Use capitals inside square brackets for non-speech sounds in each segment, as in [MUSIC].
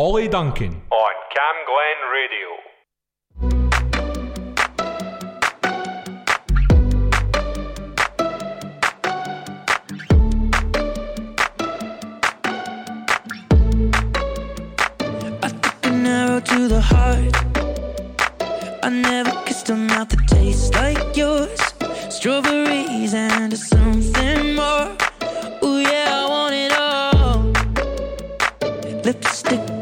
Holly Duncan on Cam Glen Radio. I took an arrow to the heart. I never kissed a mouth that tastes like yours. Strawberries and something more. Ooh yeah, I want it all. Lipstick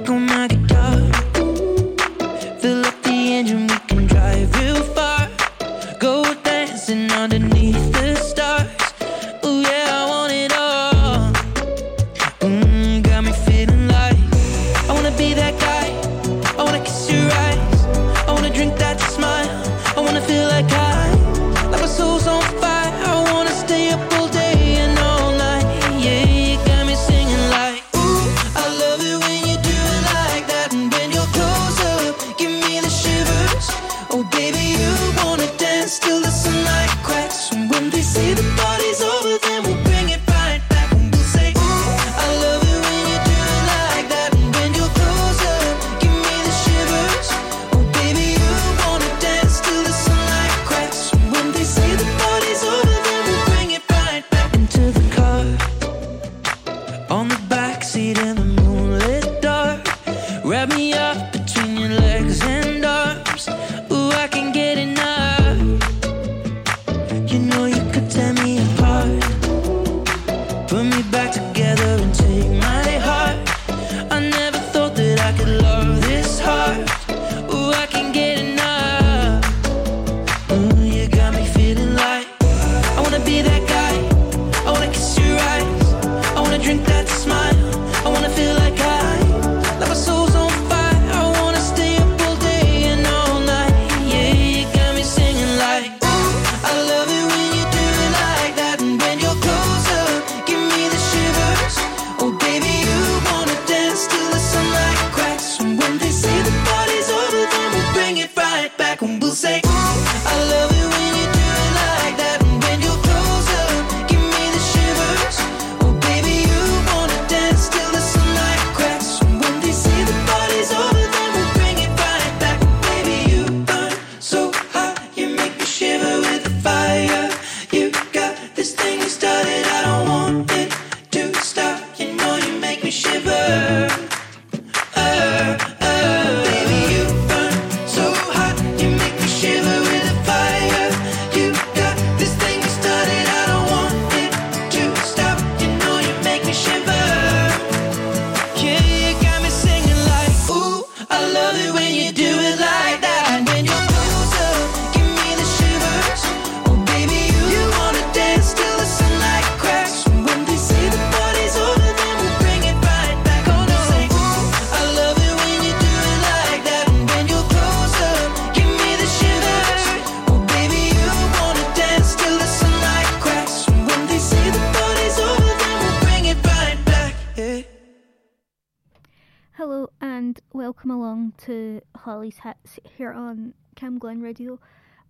Radio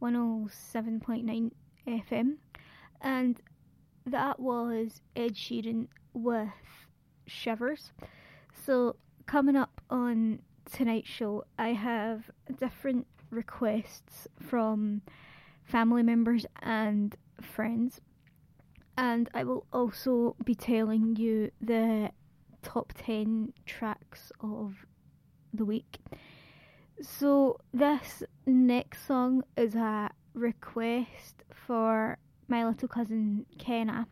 107.9 FM, and that was Ed Sheeran with Shivers. So, coming up on tonight's show, I have different requests from family members and friends, and I will also be telling you the top 10 tracks of the week. So this next song is a request for my little cousin Kenna.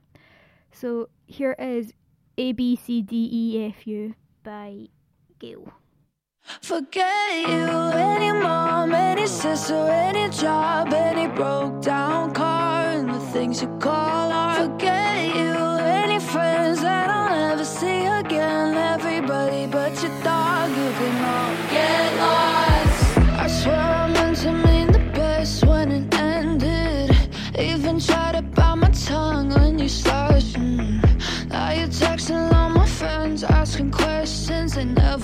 So here is A B C D E F U by Gayle. Forget you, any mom, any sister, any job, any broke down car, and the things you call art. Forget you, any friends that I'll never see again, everybody but your dog, you can all get lost.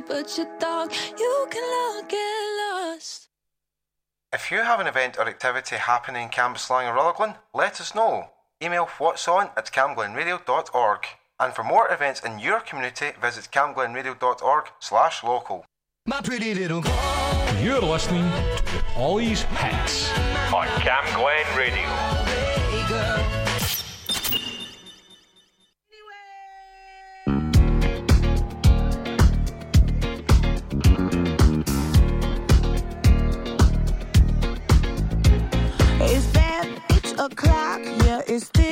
but your dog. You can all get lost. If you have an event or activity happening in Cambuslang or Rutherglen, let us know. Email what's on at camglenradio.org. And for more events in your community, visit camglenradio.org slash local. My pretty little You're listening to Holly's Hits on Cam Glen Radio. Is this?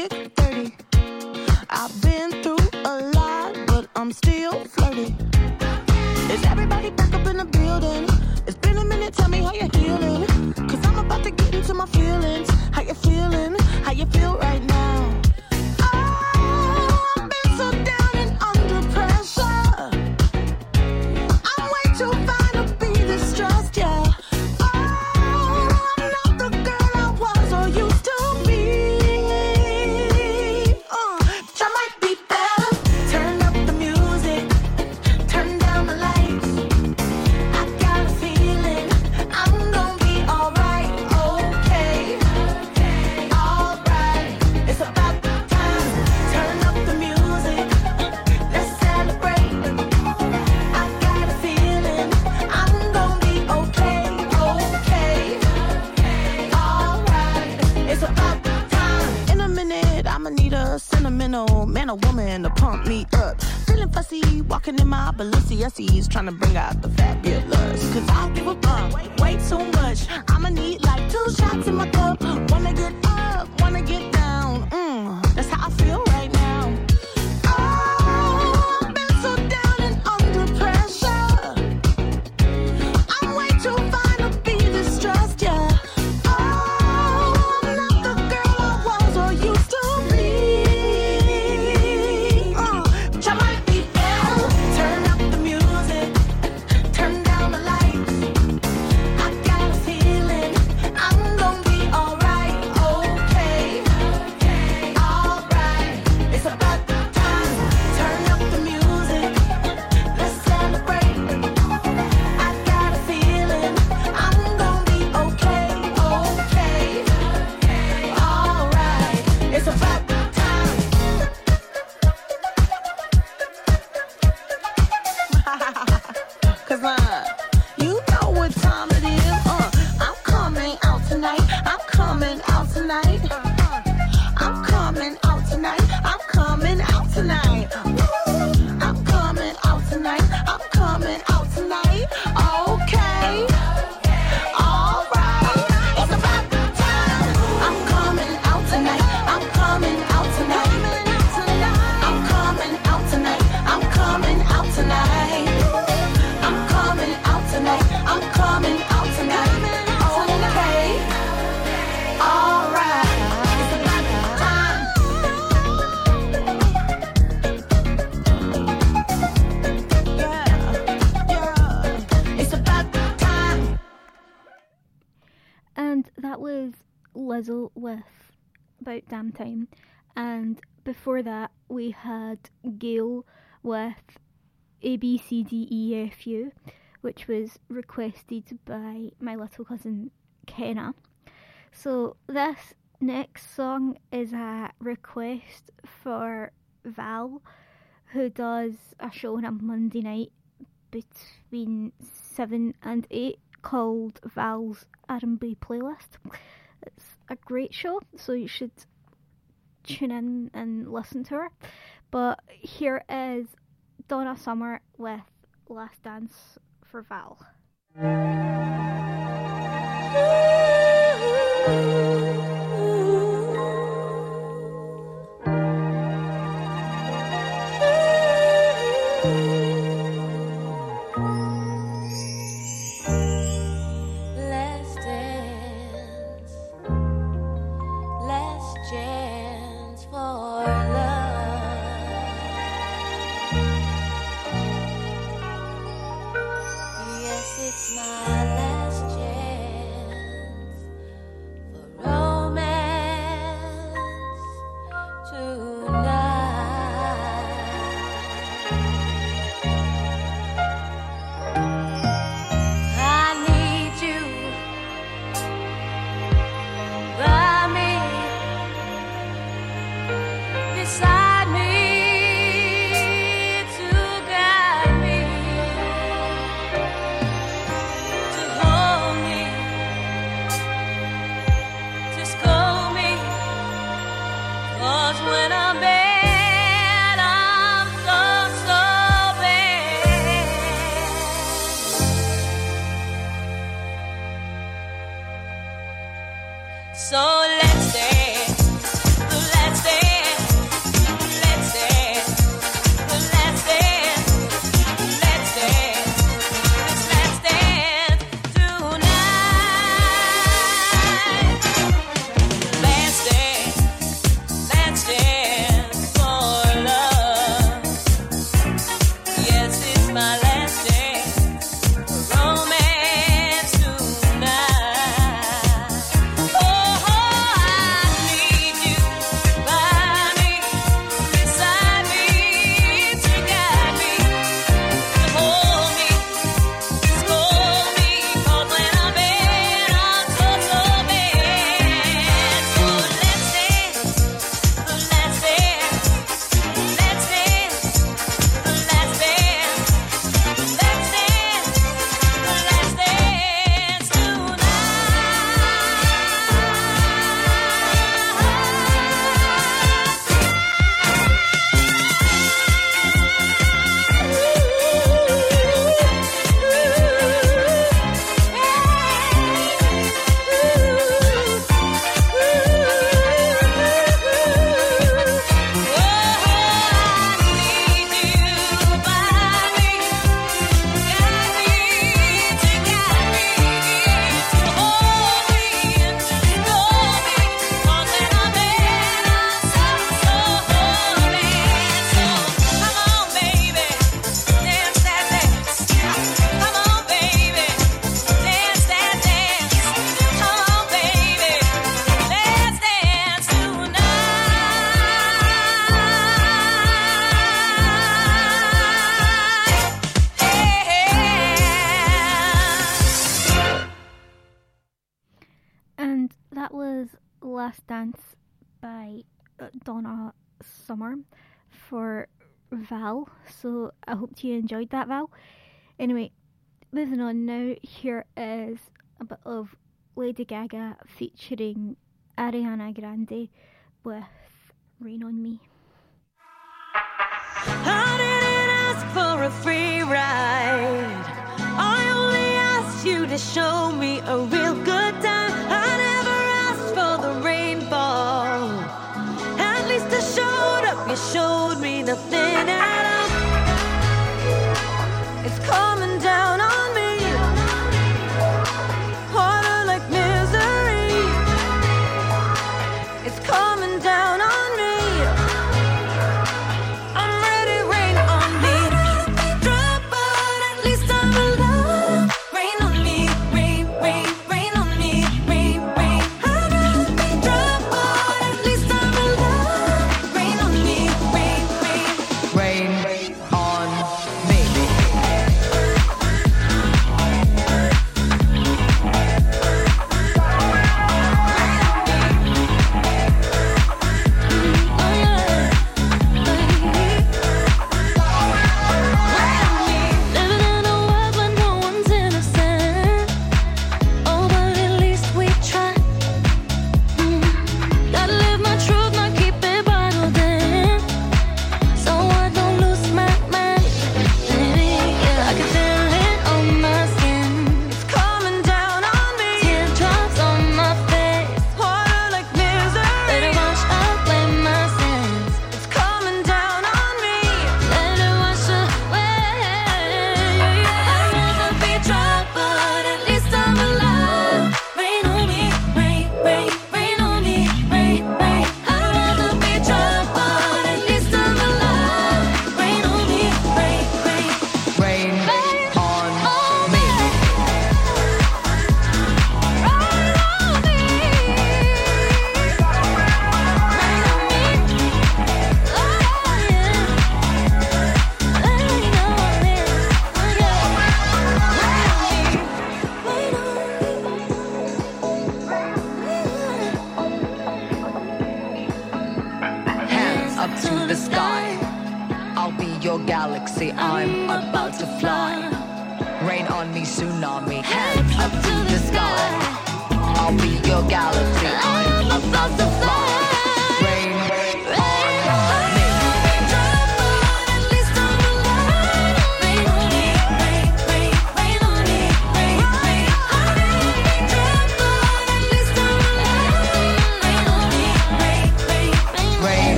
About Damn Time. And before that, we had Gayle with A B C D E F U, which was requested by my little cousin Kenna. So, this next song is a request for Val, who does a show on a Monday night between 7 and 8 called Val's R&B Playlist. It's a great show, so you should tune in and listen to her. But here is Donna Summer with Last Dance for Val. Hope you enjoyed that, Val. Anyway, moving on now, here is a bit of Lady Gaga featuring Ariana Grande with Rain on Me. I didn't ask for a free ride. I only asked you to show me a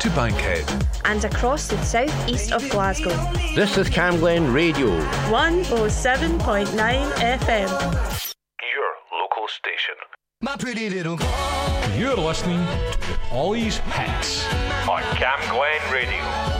to Bankhead and across the southeast of Glasgow. This is Cam Glen Radio 107.9 FM. Your local station. My pretty little You're listening to Holly's Hits on Cam Glen Radio.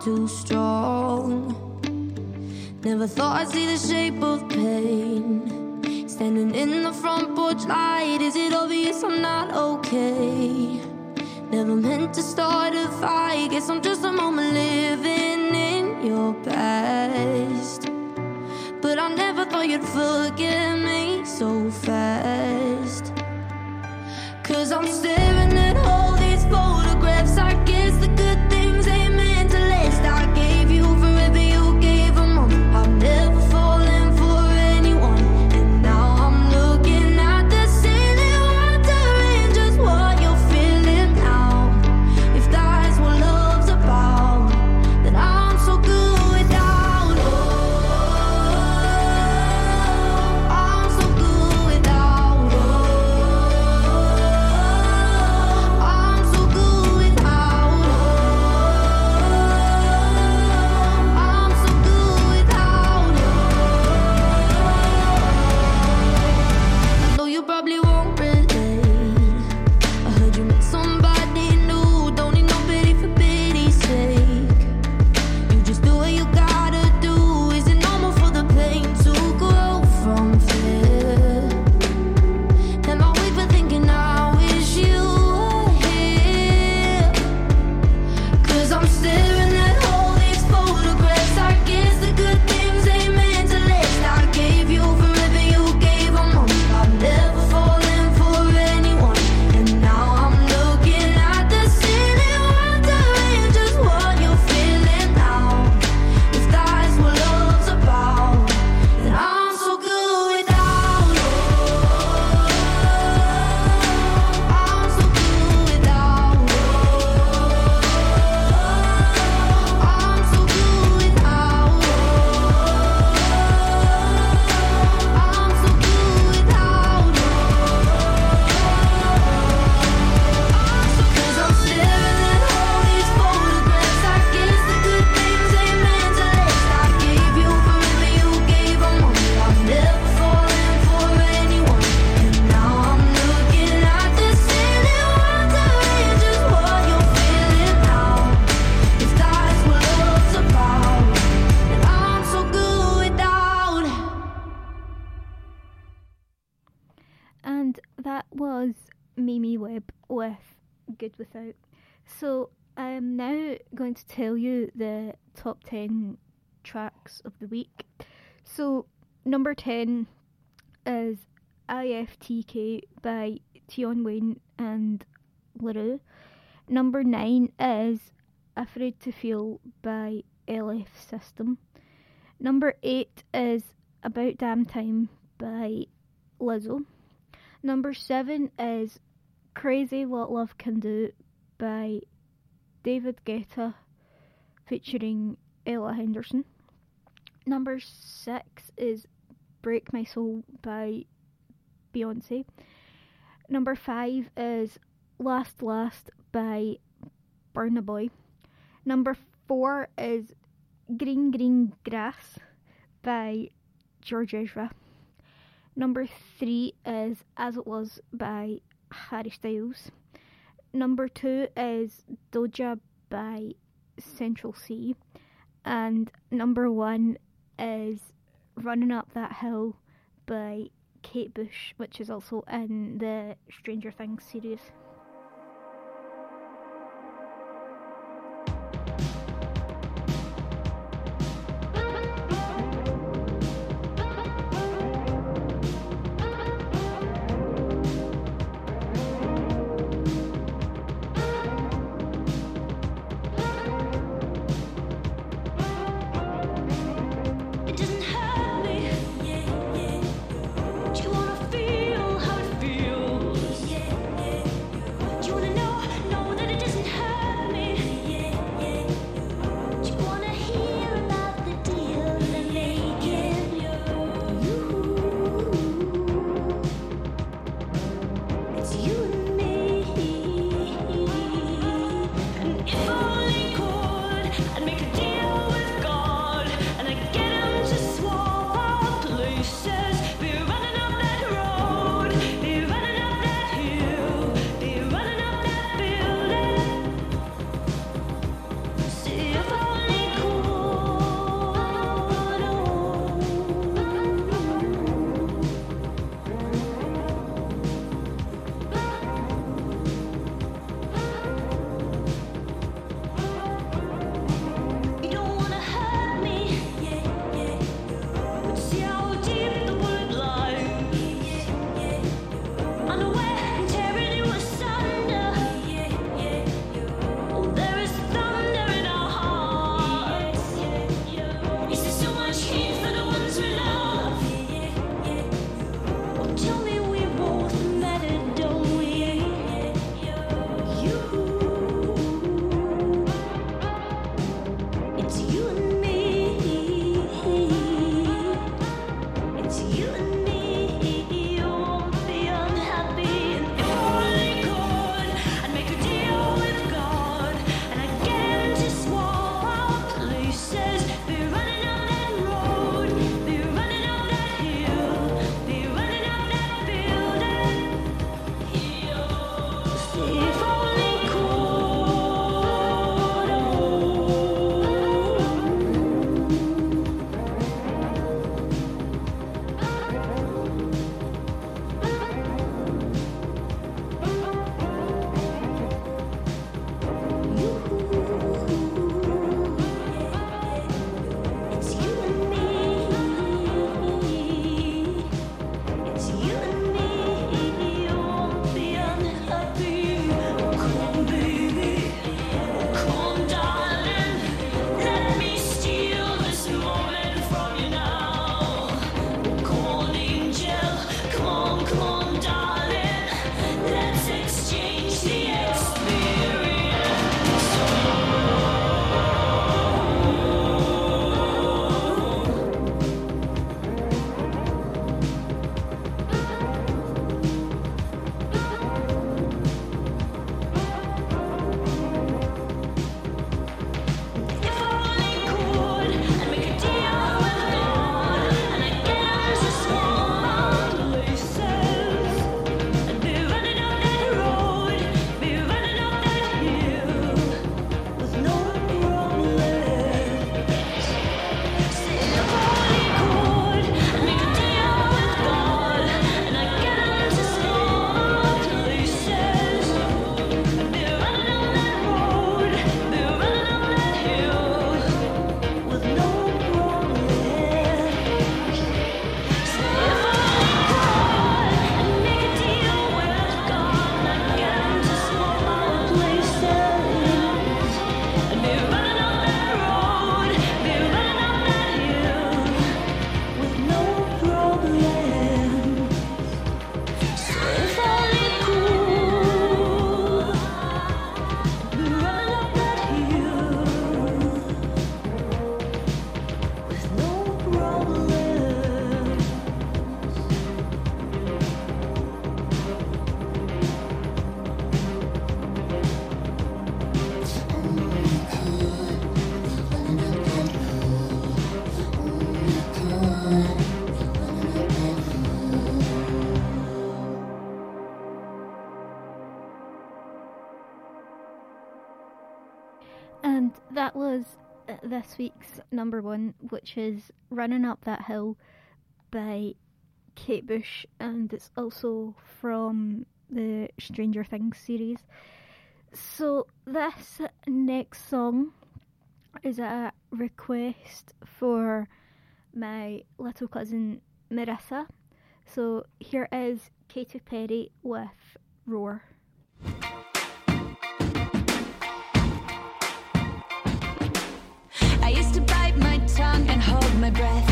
Too strong. Never thought I'd see the shape of pain. Standing in the front porch light, is it obvious I'm not okay? Never meant to start a fight. Guess I'm just a moment living in your past. But I never thought you'd forgive me so fast. Cause I'm staring at So I'm now going to tell you the top 10 tracks of the week. So number 10 is IFTK by Tion Wayne and La Roux. Number 9 is Afraid to Feel by LF System. Number 8 is About Damn Time by Lizzo. Number 7 is Crazy What Love Can Do by David Guetta featuring Ella Henderson. Number 6 is Break My Soul by Beyonce. Number 5 is Last Last by Burna Boy. Number 4 is Green Green Grass by George Ezra. Number 3 is As It Was by Harry Styles. Number 2 is Doja by Central Cee. And number 1 is Running Up That Hill by Kate Bush, which is also in the Stranger Things series. this week's number one, which is Running Up That Hill by Kate Bush, and it's also from the Stranger Things series. So, this next song is a request for my little cousin Marissa. So, here is Katy Perry with Roar. my breath.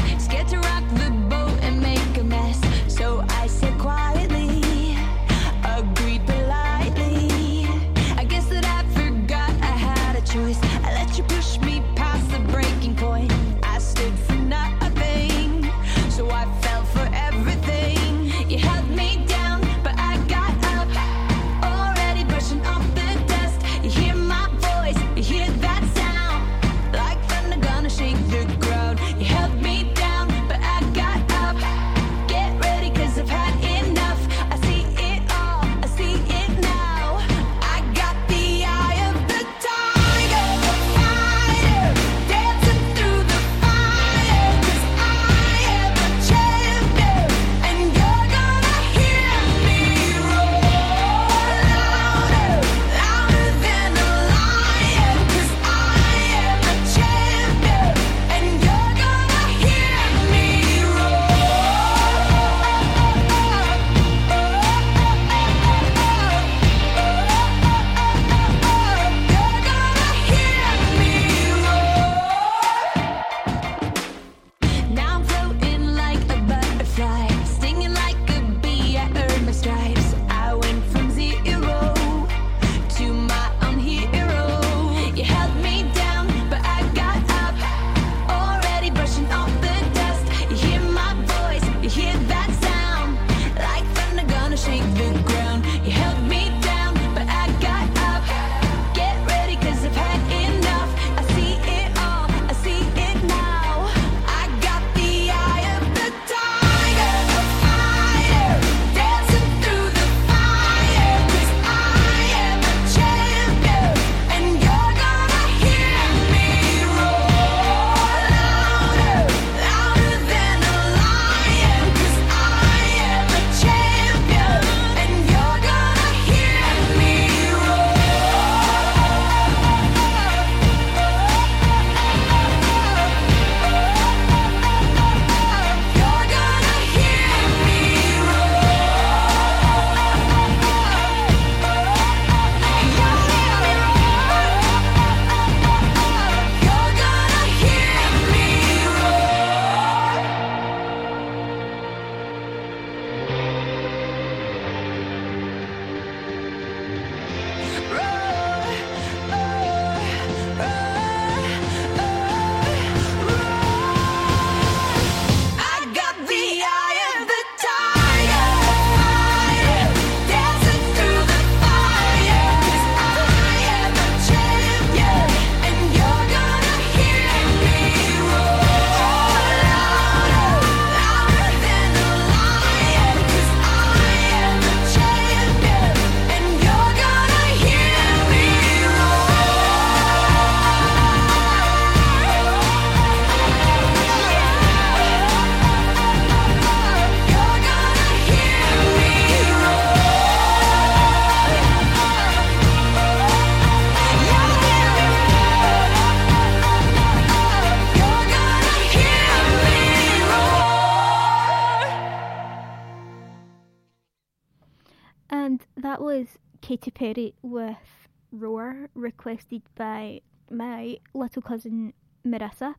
requested by my little cousin Marissa.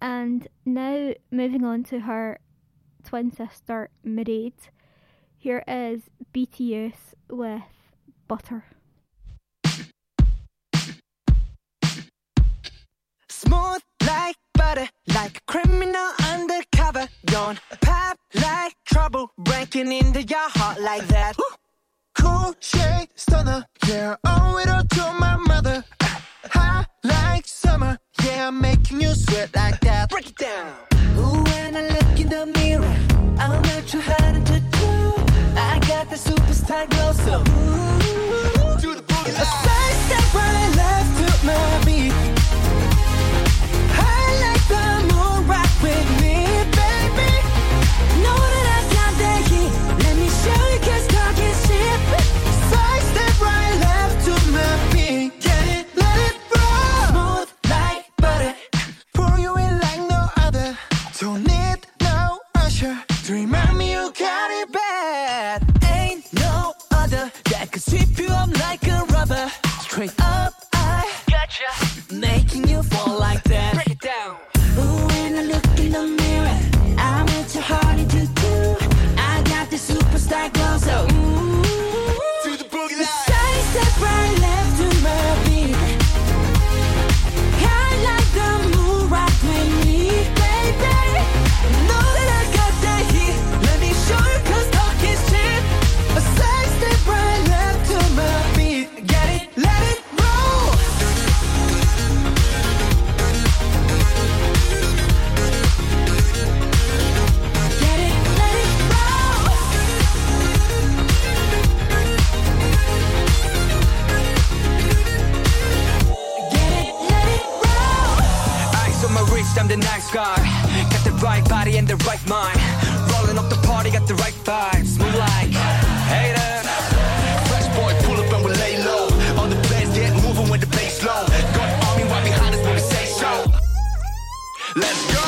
And now moving on to her twin sister Mairead, here is BTS with Butter. Smooth like butter, like a criminal undercover. Don't pop like trouble, breaking into your heart like that. [GASPS] Cool shade stunner, yeah. Oh, Owe it all to my mother. Hot like summer, yeah. I'm making you sweat like that. Break it down. Ooh, when I look in the mirror, I'm not too hard to do. I got the superstar glow, so ooh, do the booty. A sidestep right left to my reached, I'm the nice guy. Got the right body and the right mind. Rolling up the party, got the right vibes. Move like haters. Fresh boy, pull up and we lay low. All the bands get moving with the bass low. Got army right behind us when we say so. Let's go.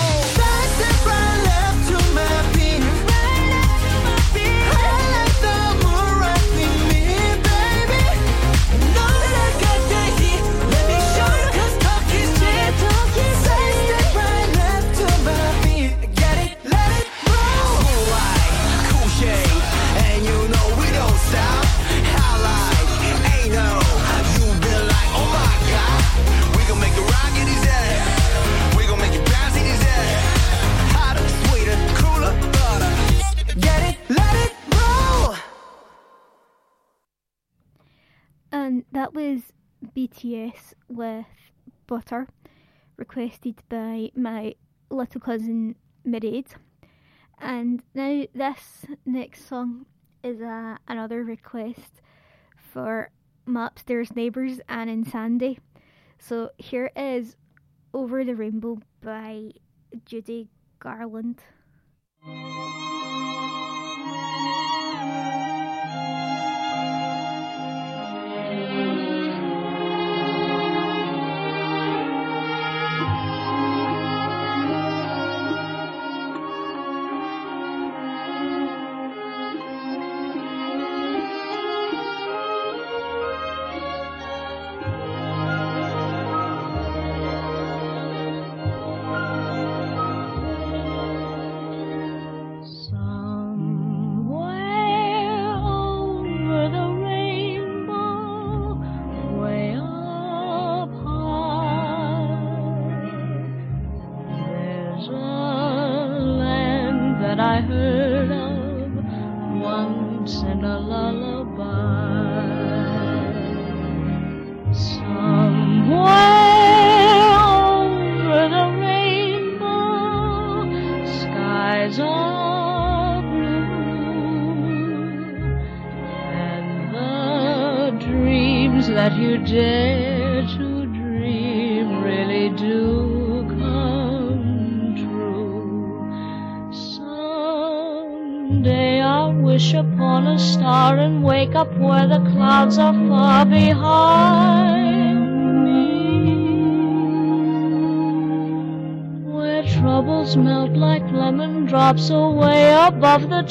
that was BTS with Butter, requested by my little cousin Mairead. And now this next song is a another request for my upstairs neighbours Anne and Sandy. So here is Over the Rainbow by Judy Garland.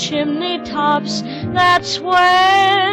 chimney tops. That's where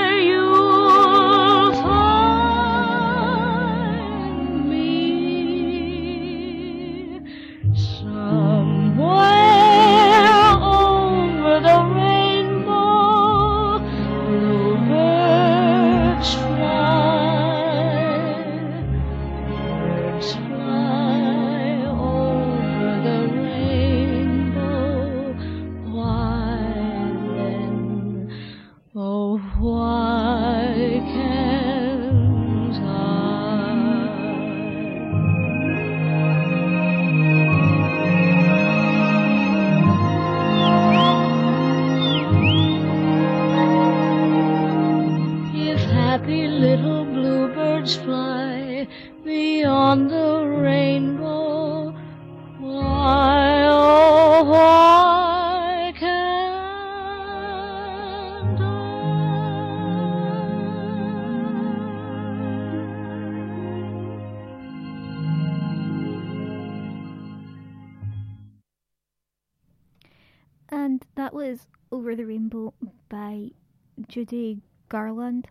Judy Garland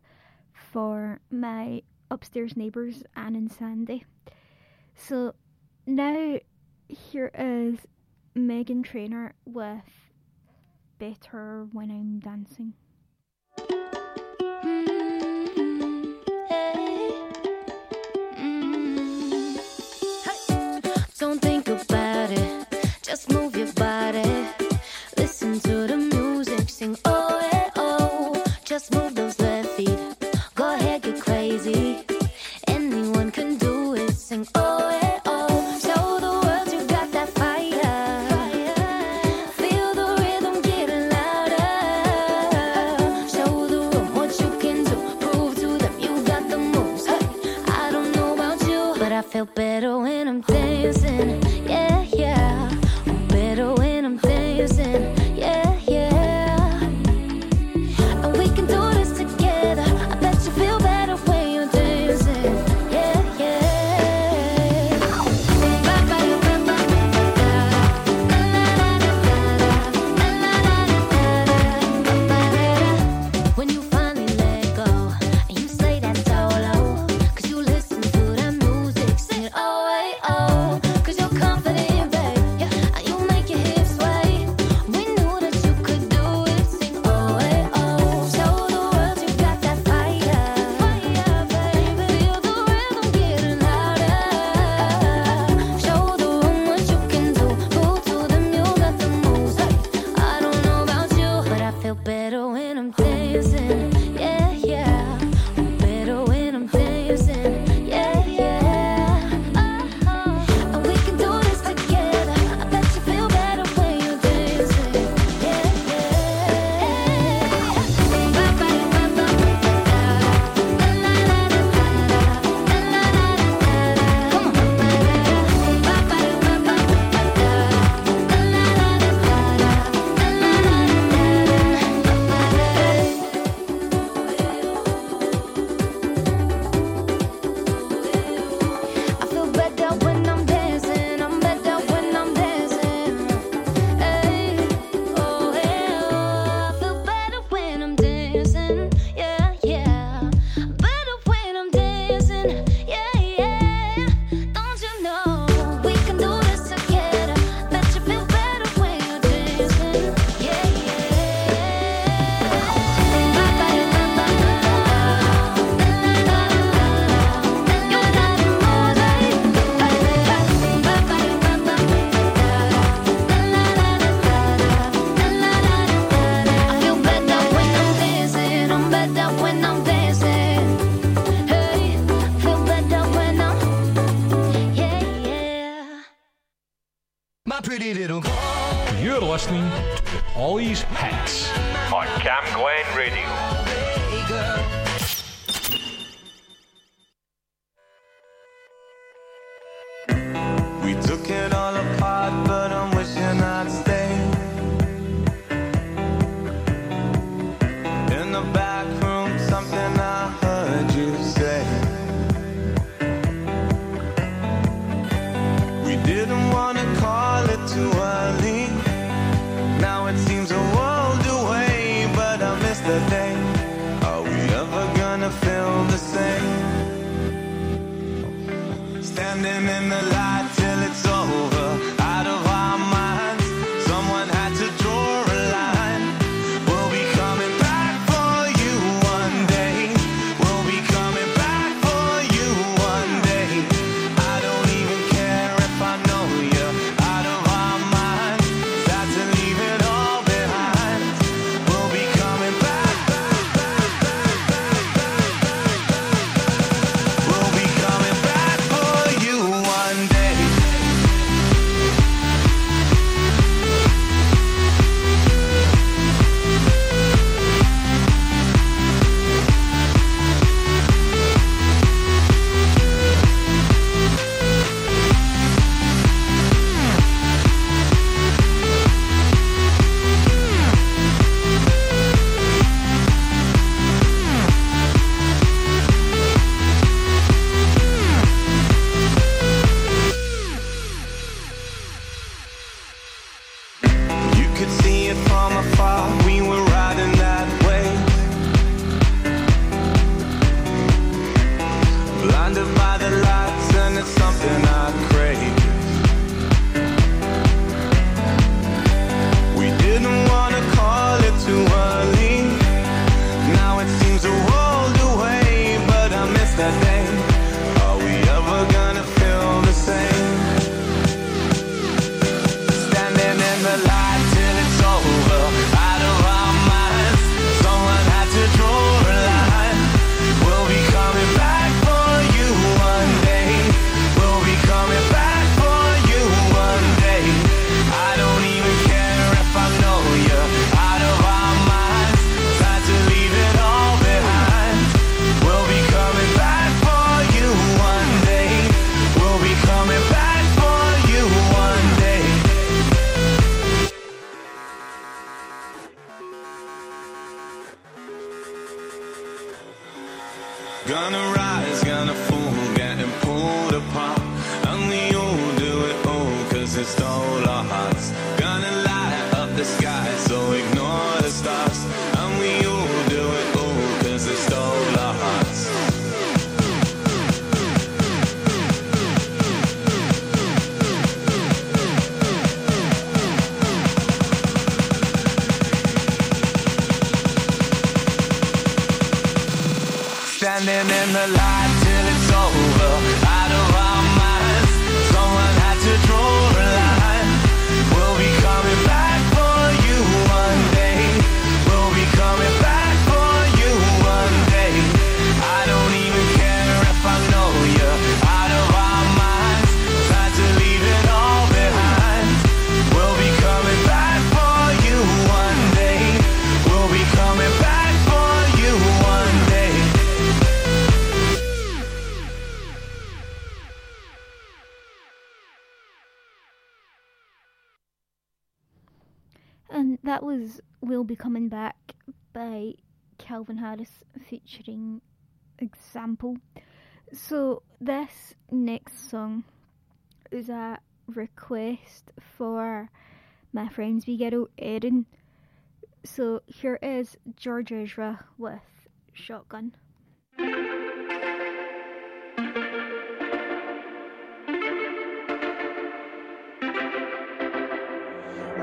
for my upstairs neighbours, Anne and Sandy. So now here is Meghan Trainor with Better When I'm Dancing. in the light. And that was We'll Be Coming Back by Calvin Harris featuring Example. So, this next song is a request for my friend's wee girl, Erin. So, here is George Ezra with Shotgun.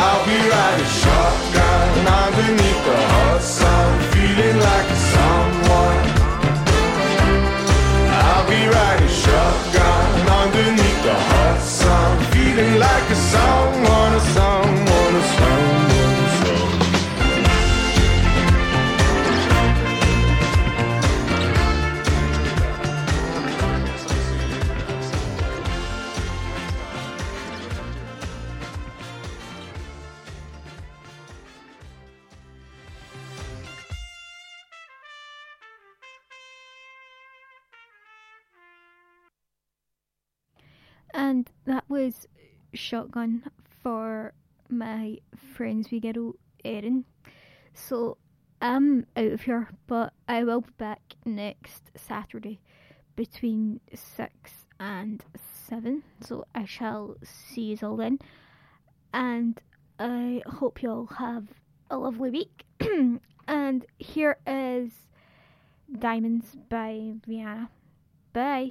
I'll be riding shotgun underneath the hot sun, feeling like a someone. I'll be riding shotgun underneath the hot sun, feeling like a someone, a And that was Shotgun for my friends wee girl Erin. So I'm out of here, but I will be back next Saturday between 6 and 7. So I shall see you all then. And I hope you all have a lovely week. [CLEARS THROAT] and here is Diamonds by Rihanna. Bye.